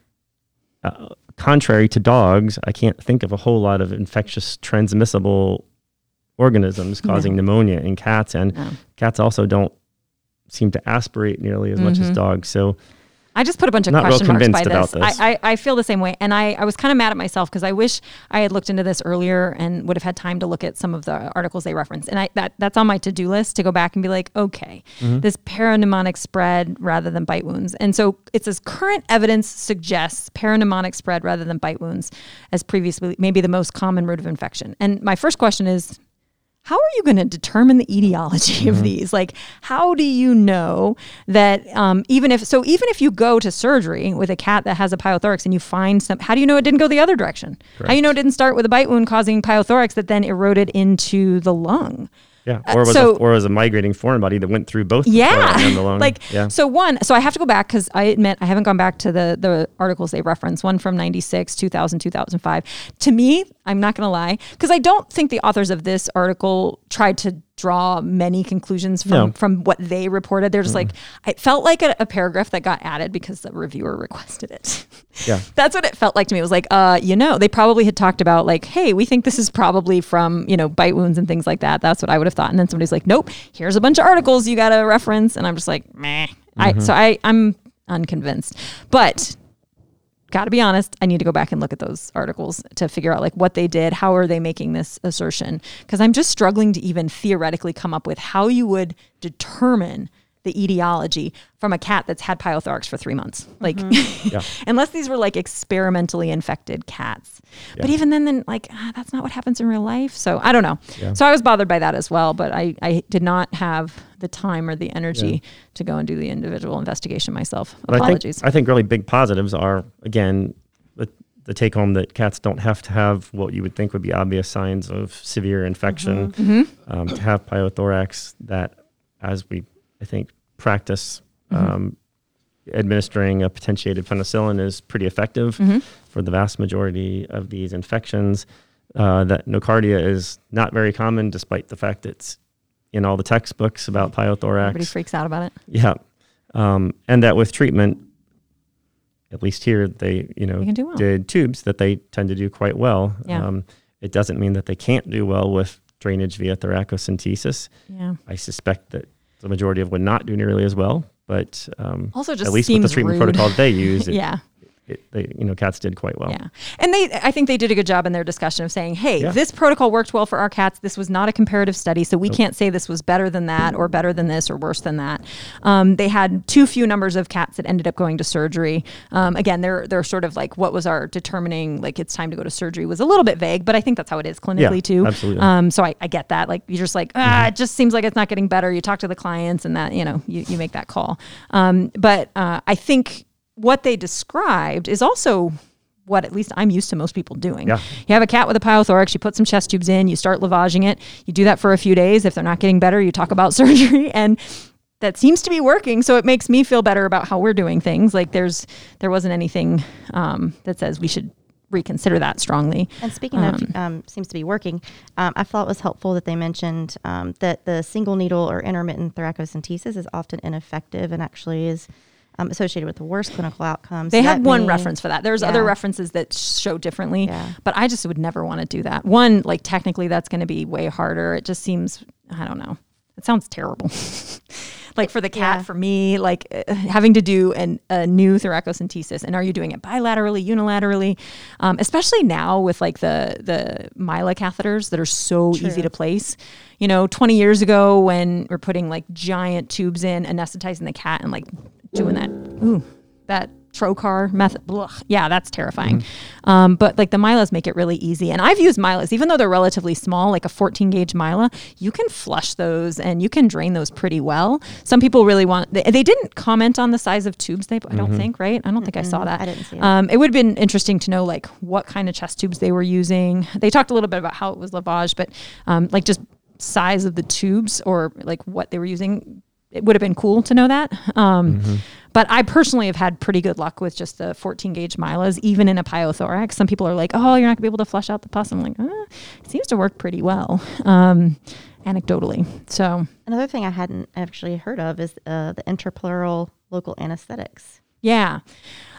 Uh, contrary to dogs, I can't think of a whole lot of infectious transmissible organisms causing No. pneumonia in cats, and No. cats also don't seem to aspirate nearly as much as Mhm. dogs. So I just put a bunch of question marks by this. about this. I, I, I feel the same way. And I, I was kind of mad at myself because I wish I had looked into this earlier and would have had time to look at some of the articles they reference. And I that that's on my to do list to go back and be like, okay, Mm-hmm. this parapneumonic spread rather than bite wounds. And so it says current evidence suggests parapneumonic spread rather than bite wounds as previously maybe the most common route of infection. And my first question is how are you going to determine the etiology Mm-hmm. of these? Like how do you know that um, even if so even if you go to surgery with a cat that has a pyothorax and you find some how do you know it didn't go the other direction? How do you know it didn't start with a bite wound causing pyothorax that then eroded into the lung Yeah, uh, or was so- a, or was a migrating foreign body that went through both yeah. thorax and the lung. like yeah, so one so i have to go back because i admit i haven't gone back to the the articles they reference one from 96 2000 2005 to me i'm not gonna lie because i don't think the authors of this article tried to draw many conclusions from No. from what they reported they're just like it felt like a, a paragraph that got added because the reviewer requested it yeah. that's what it felt like to me. It was like, uh, you know, they probably had talked about like, hey, we think this is probably from, you know, bite wounds and things like that. That's what I would have thought. And then somebody's like, nope, here's a bunch of articles you got to reference. And I'm just like, meh. I, so I, I'm unconvinced. But got to be honest, I need to go back and look at those articles to figure out like what they did, how are they making this assertion? Because I'm just struggling to even theoretically come up with how you would determine the etiology from a cat that's had pyothorax for three months. Like, Yeah. unless these were like experimentally infected cats. But even then, then like ah, that's not what happens in real life. So I don't know. Yeah. So I was bothered by that as well. But I, I did not have the time or the energy to go and do the individual investigation myself. But I Apologies. think I think really big positives are again the, the take home that cats don't have to have what you would think would be obvious signs of severe infection Mm-hmm. um, to have pyothorax. That as we I think practice. Mm-hmm. Um, administering a potentiated penicillin is pretty effective Mm-hmm. for the vast majority of these infections. Uh, that nocardia is not very common, despite the fact it's in all the textbooks about pyothorax. Everybody freaks out about it. Yeah. Um, and that with treatment, at least here, they, you know, They can do well. did tubes that they tend to do quite well. Yeah. Um, it doesn't mean that they can't do well with drainage via thoracocentesis. Yeah. I suspect that the majority of would not do nearly as well, but um, Also, just at least with the treatment rude. protocols they use, it, yeah. It, they, you know, cats did quite well. Yeah. And they I think they did a good job in their discussion of saying, "Hey, Yeah. this protocol worked well for our cats. This was not a comparative study, so we can't say this was better than that or better than this or worse than that." Um, they had too few numbers of cats that ended up going to surgery. Um, again, they're they're sort of like what was our determining like it's time to go to surgery was a little bit vague, but I think that's how it is clinically Yeah, too. absolutely. Um, so I, I get that. Like you're just like, ah, it just seems like it's not getting better. You talk to the clients and that, you know, you, you make that call. Um, but uh, I think what they described is also what at least I'm used to most people doing. Yeah. You have a cat with a pyothorax, you put some chest tubes in, you start lavaging it, you do that for a few days. If they're not getting better, you talk about surgery and that seems to be working. So it makes me feel better about how we're doing things. Like there's there wasn't anything um, that says we should reconsider that strongly. And speaking of, um, seems to be working. Um, I thought it was helpful that they mentioned um, that the single needle or intermittent thoracocentesis is often ineffective and actually is um, associated with the worst clinical outcomes. They had one may- reference for that. There's other references that show differently, Yeah. but I just would never want to do that. One, like technically, that's going to be way harder. It just seems, I don't know. It sounds terrible. like for the cat, Yeah. for me, like uh, having to do an, a new thoracocentesis, and are you doing it bilaterally, unilaterally? Um, especially now with like the the Mila catheters that are so easy to place. You know, 20 years ago when we're putting like giant tubes in, anesthetizing the cat, and like doing that, ooh, that trocar method. Blah. Yeah, that's terrifying. Um, but like the Milas make it really easy. And I've used Milas, even though they're relatively small, like a 14 gauge Mila, you can flush those and you can drain those pretty well. Some people really want, they, they didn't comment on the size of tubes they, I don't think, right? I don't think I saw that. I didn't see it. Um, it would have been interesting to know like what kind of chest tubes they were using. They talked a little bit about how it was lavage, but um, like just size of the tubes or like what they were using. It would have been cool to know that. Um, But I personally have had pretty good luck with just the 14 gauge Milas, even in a pyothorax. Some people are like, oh, you're not going to be able to flush out the pus. I'm like, uh, it seems to work pretty well, um, anecdotally. So, Another thing I hadn't actually heard of is uh, the interpleural local anesthetics. yeah,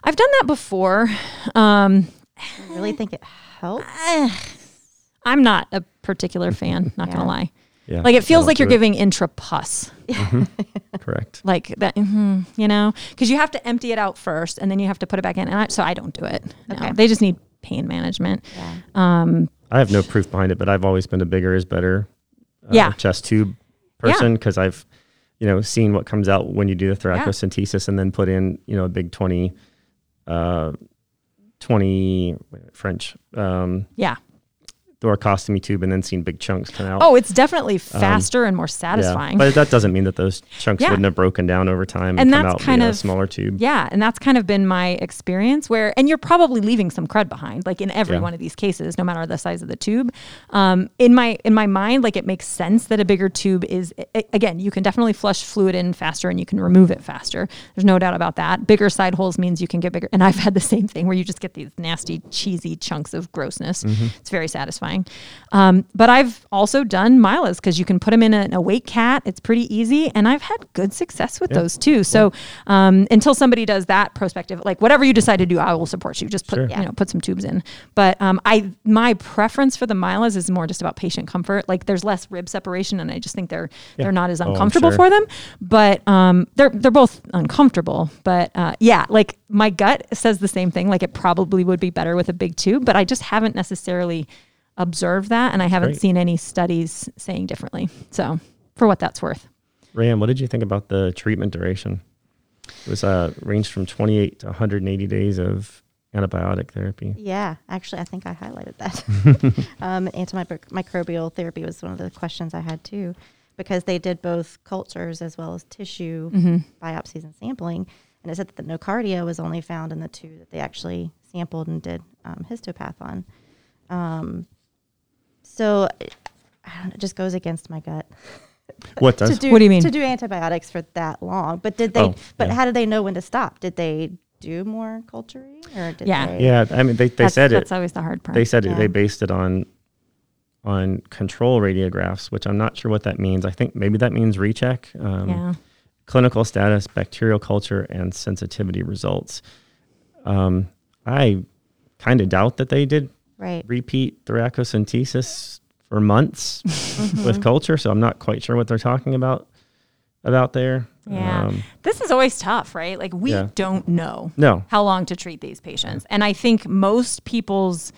I've done that before. Um, I really think it helps. I'm not a particular fan, not Yeah. gonna lie. Yeah, Like it feels like you're it. giving intrapus. Correct. Like that, mhm, you know, because you have to empty it out first and then you have to put it back in. And I, so I don't do it. No, Okay. they just need pain management. Yeah. Um, I have no proof behind it, but I've always been a bigger is better uh, Yeah. chest tube person because I've, you know, seen what comes out when you do the thoracocentesis and then put in, you know, a big 20, uh, 20 French um, yeah. Thoracostomy tube and then seen big chunks come out. Oh, it's definitely faster and more Yeah. satisfying. But that doesn't mean that those chunks Yeah. wouldn't have broken down over time and, And come that's out kind via a smaller tube. Yeah, and that's kind of been my experience where, and you're probably leaving some crud behind, like in every Yeah. one of these cases, no matter the size of the tube. Um, in my in my mind, like it makes sense that a bigger tube is again, you can definitely flush fluid in faster and you can remove it faster. There's no doubt about that. Bigger side holes means you can get bigger, and I've had the same thing where you just get these nasty, cheesy chunks of grossness. It's very satisfying. Um, but I've also done milas because you can put them in a, an awake cat. It's pretty easy, and I've had good success with those too. So um, until somebody does that prospective, like whatever you decide to do, I will support you. Just put Sure. you know put some tubes in. But um, I my preference for the milas is more just about patient comfort. Like there's less rib separation, and I just think they're they're not as Oh, uncomfortable sure. for them. But um, they're they're both uncomfortable. But uh, yeah, like my gut says the same thing. Like it probably would be better with a big tube, but I just haven't necessarily observed that, and I haven't Great. seen any studies saying differently. So for what that's worth. Ram, what did you think about the treatment duration? It was uh, ranged from 28 to 180 days of antibiotic therapy. Yeah, actually, I think I highlighted that. um, antimicrobial therapy was one of the questions I had too, because they did both cultures as well as tissue biopsies and sampling. And it said that the nocardia was only found in the two that they actually sampled and did um, histopath on. Um, so I don't know, it just goes against my gut. What does? do What do you mean? to do antibiotics for that long. But did they? Oh, but yeah. how did they know when to stop? Did they do more culturing or did Yeah. they? Yeah, I mean, they, they that's, said it. That's always the hard part. They said it. They based it on on control radiographs, which I'm not sure what that means. I think maybe that means recheck. Um, yeah. clinical status, bacterial culture, and sensitivity results. Um, I kind of doubt that they did Right. repeat thoracocentesis for months Mm-hmm. with culture, so I'm not quite sure what they're talking about about there. Yeah. Um, This is always tough, right? Like we Yeah. don't know no. how long to treat these patients. And I think most people's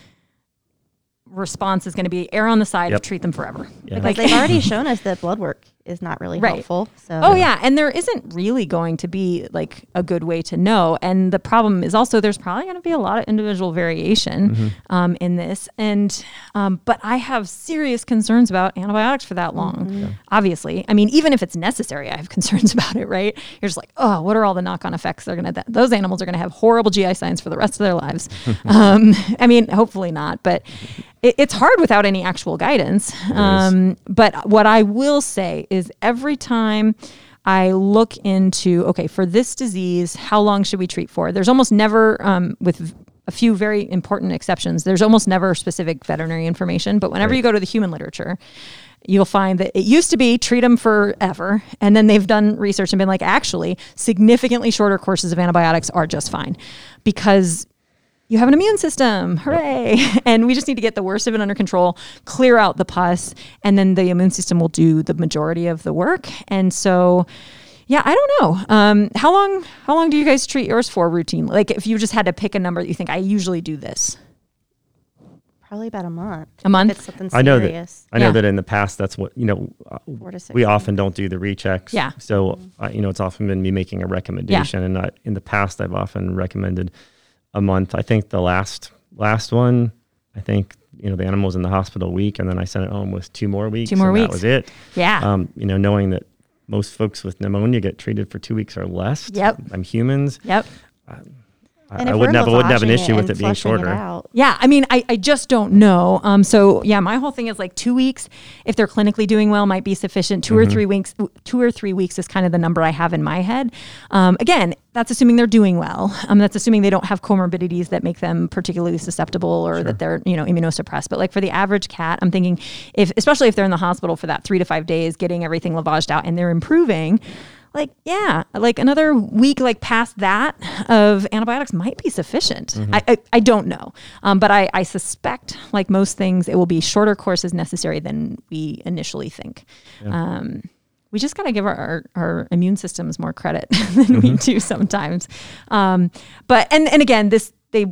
response is going to be err on the side Yep. of treat them forever. Yeah. Because Like they've already shown us that blood work is not really Right. helpful. So Oh yeah, and there isn't really going to be like a good way to know. And the problem is also there's probably going to be a lot of individual variation Mm-hmm. um, in this. And um, but I have serious concerns about antibiotics for that long. Mm-hmm. Obviously, I mean, even if it's necessary, I have concerns about it. Right? You're just like, oh, what are all the knock-on effects? They're gonna those animals are gonna have horrible GI signs for the rest of their lives. um, I mean, hopefully not, but. It, it's hard without any actual guidance. Um, but what I will say is every time I look into, okay, for this disease, how long should we treat for? There's almost never, um, with a few very important exceptions, there's almost never specific veterinary information. But whenever Right. you go to the human literature, you'll find that it used to be treat them forever. And then they've done research and been like, actually, significantly shorter courses of antibiotics are just fine because you have an immune system. Hooray. And we just need to get the worst of it under control, clear out the pus, and then the immune system will do the majority of the work. And so, yeah, I don't know. Um, how long how long do you guys treat yours for routinely? Like if you just had to pick a number that you think I usually do this. probably about a month. A month? If it's something serious. I know that I know Yeah. that in the past that's what you know. uh, Four to six we months. often don't do the rechecks. Yeah. So uh, you know, it's often been me making a recommendation, and not in the past I've often recommended a month. I think the last last one, I think you know the animal was in the hospital a week, and then I sent it home with two more weeks. Two more and weeks. That was it. Yeah. Um, you know, knowing that most folks with pneumonia get treated for two weeks or less. Yep. I'm humans. yep. I, And I wouldn't have, I wouldn't have an issue with it being flushing it shorter. Yeah, I mean, I, I just don't know. Um, so yeah, my whole thing is like two weeks, if they're clinically doing well, might be sufficient. 2 or three weeks, two or three weeks is kind of the number I have in my head. Um, again, that's assuming they're doing well. Um, that's assuming they don't have comorbidities that make them particularly susceptible or that they're you know immunosuppressed. But like for the average cat, I'm thinking if especially if they're in the hospital for that three to five days, getting everything lavaged out and they're improving. Like yeah like another week like past that of antibiotics might be sufficient. Mm-hmm. I, I, I don't know. Um, but I, I suspect like most things it will be shorter courses necessary than we initially think. Um, we just got to give our, our, our immune systems more credit than we do sometimes. Um, but and and again this they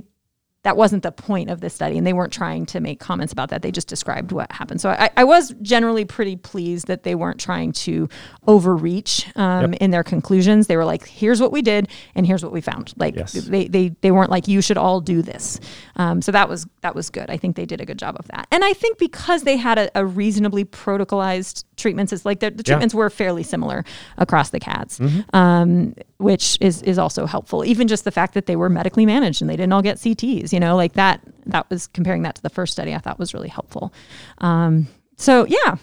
that wasn't the point of the study and they weren't trying to make comments about that. They just described what happened. So i, I was generally pretty pleased that they weren't trying to overreach um, in their conclusions. They were like here's what we did and here's what we found. Like Yes. they, they they weren't like you should all do this. Um, so that was that was good. I think they did a good job of that. And i think because they had a, a reasonably protocolized treatments it's like the, the treatments were fairly similar across the cats um, which is is also helpful. Even just the fact that they were medically managed and they didn't all get cts you know like that that was comparing that to the first study i thought was really helpful. Um, so yeah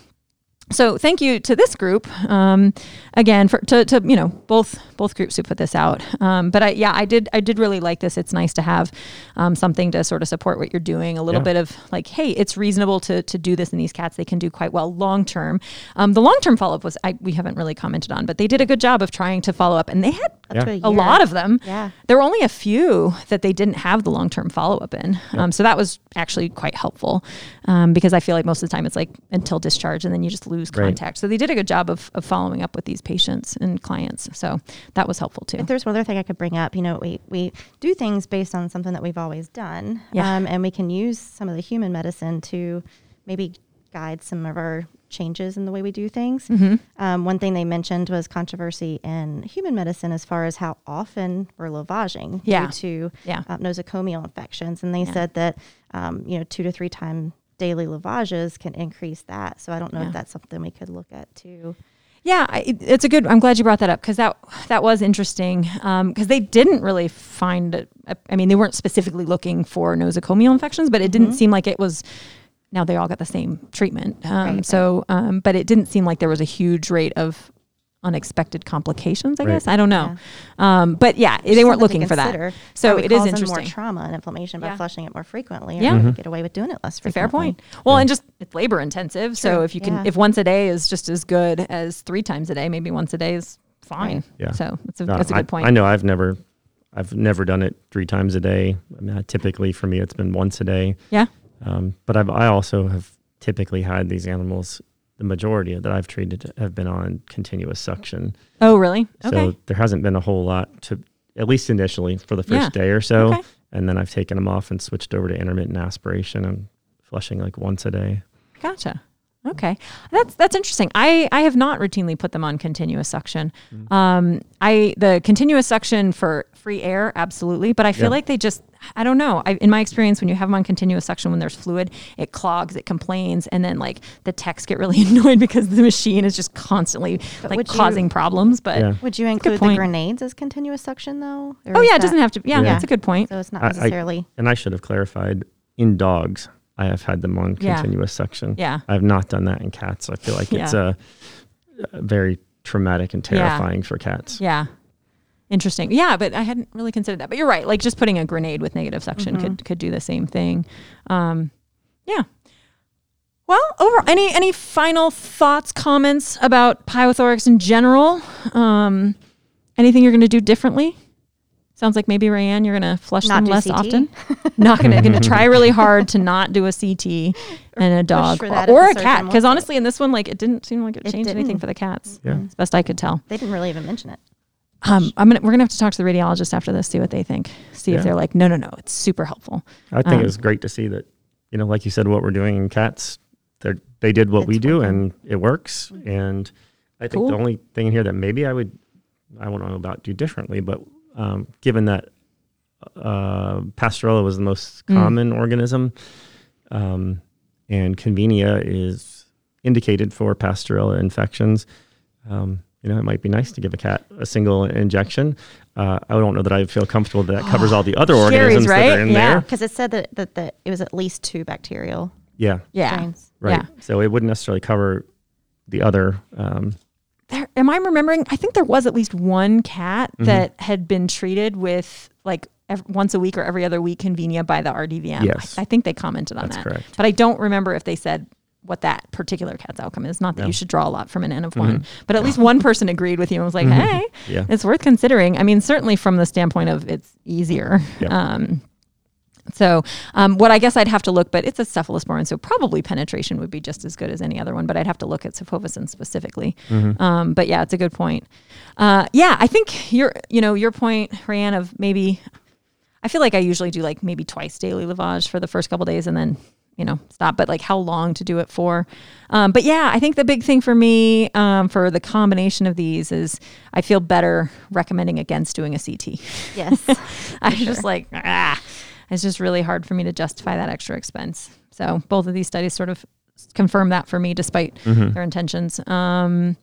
so thank you to this group um, again for to, to you know both both groups who put this out um, but I yeah I did I did really like this it's nice to have um, something to sort of support what you're doing a little Yeah. bit of like hey it's reasonable to to do this in these cats they can do quite well long term um, the long term follow up was I, we haven't really commented on but they did a good job of trying to follow up and they had Yeah. a, a lot of them. Yeah. There were only a few that they didn't have the long term follow up in. Um, so that was actually quite helpful um, because I feel like most of the time it's like until discharge and then you just lose Right. contact. So they did a good job of, of following up with these patients and clients. So that was helpful too. If there's one other thing I could bring up, you know, we, we do things based on something that we've always done. Yeah. Um, and we can use some of the human medicine to maybe guide some of our changes in the way we do things. Mm-hmm. Um, one thing they mentioned was controversy in human medicine as far as how often we're lavaging Yeah. due to Yeah. uh, nosocomial infections. And they Yeah. said that, um, you know, two to three time daily lavages can increase that. So I don't know Yeah. if that's something we could look at too. Yeah, it, it's a good. I'm glad you brought that up because that that was interesting. Because they didn't really find. it- I mean, they weren't specifically looking for nosocomial infections, but it didn't seem like it was. Now they all got the same treatment. Um, Right. So, um, but it didn't seem like there was a huge rate of unexpected complications. I Right. guess I don't know. Um, but yeah, they weren't looking for that. So it is interesting. More trauma and inflammation by Yeah. flushing it more frequently. Or Yeah. yeah, Mm-hmm. get away with doing it less frequently. fair point. Well, and just it's labor intensive. So if you can, Yeah. if once a day is just as good as three times a day, maybe once a day is fine. Right. Yeah. So that's a No, that's a I- good point. I know I've never, I've never done it three times a day. I mean, I typically for me it's been once a day. Yeah. Um, but I've I also have typically had these animals. The majority of, that I've treated have been on continuous suction. Oh, really? Okay. So there hasn't been a whole lot to, at least initially for the first Yeah. day or so. Okay. And then I've taken them off and switched over to intermittent aspiration and flushing like once a day. Gotcha. Okay, that's that's interesting. I I have not routinely put them on continuous suction. Mm-hmm. Um, I the continuous suction for free air, absolutely, but I feel Yeah. like they just I don't know. I, in my experience, when you have them on continuous suction, when there's fluid, it clogs, it complains, and then like the techs get really annoyed because the machine is just constantly like would you- causing problems. But Yeah. Would you include the point. grenades as continuous suction though? Oh yeah, it doesn't have to. Yeah, Yeah. that's a good point. So it's not I- I- necessarily. And I should have clarified in dogs, I have had them on Yeah. continuous suction. Yeah. I have not done that in cats. I feel like it's a, a very traumatic and Yeah. terrifying for cats. Yeah. Interesting. Yeah, but I hadn't really considered that. But you're right. Like just putting a grenade with negative suction could could do the same thing. Um, yeah. Well, over any any final thoughts, comments about pyothorax in general? Um, anything you're going to do differently? Sounds like maybe Rayanne, you're going to flush Not them less CT? often. Not going to going to try really hard to not do a CT and a dog or, or a cat. Because honestly, in this one, like it didn't seem like it It changed anything didn't. for the cats. Yeah. as best I could tell. They didn't really even mention it. Um, I'm gonna we're gonna have to talk to the radiologist after this, see what they think, see if they're like, no, no, no, it's super helpful. I think Um, it was great to see that, you know, like you said, what we're doing in cats, they they did what we do working. and it works. And I think Cool. the only thing in here that maybe I would, I don't know about do differently, but um, given that uh, Pasteurella was the most Mm. common organism, um, and Convenia is indicated for Pasteurella infections, um, you know, it might be nice to give a cat a single injection. Uh, I don't know that I feel comfortable that that covers all the other Scaries, organisms that right? are in Yeah. there. Because it said that, that, that it was at least two bacterial Yeah, Yeah, strains. right. Yeah. So it wouldn't necessarily cover the other. Um, there, am I remembering? I think there was at least one cat Mm-hmm. that had been treated with like ev- once a week or every other week convenia by the RDVM. Yes. I, I think they commented on That's that. correct. But I don't remember if they said what that particular cat's outcome is. Not that Yeah. you should draw a lot from an N of one, but at least one person agreed with you and was like, "Hey, Yeah. it's worth considering." I mean, certainly from the standpoint of it's easier. Um, so, um, what I guess I'd have to look, but it's a cephalosporin, so probably penetration would be just as good as any other one. But I'd have to look at cefovecin specifically. Um, but yeah, it's a good point. Uh, yeah, I think your, you know, your point, Ryan, of maybe. I feel like I usually do like maybe twice daily lavage for the first couple days and then you know stop. But like how long to do it for? Um, but yeah, I think the big thing for me um, for the combination of these is I feel better recommending against doing a CT. Yes. I was just like, ah, it's just really hard for me to justify that extra expense. So both of these studies sort of confirm that for me, despite their intentions. Um,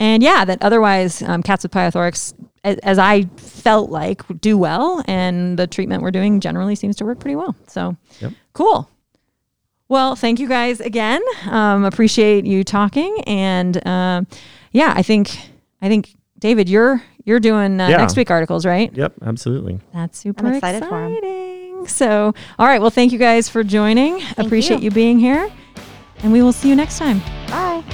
and yeah, that otherwise um, cats with pyothorax, as, as I felt like, do well, and the treatment we're doing generally seems to work pretty well. So Yep. cool. Well, thank you guys again. Um, appreciate you talking, and um, yeah, I think I think David, you're you're doing uh, Yeah. next week articles, right? Yep, absolutely. That's super I'm excited for 'em. So, all right. Well, thank you guys for joining. Appreciate you. you being here. And we will see you next time. Bye.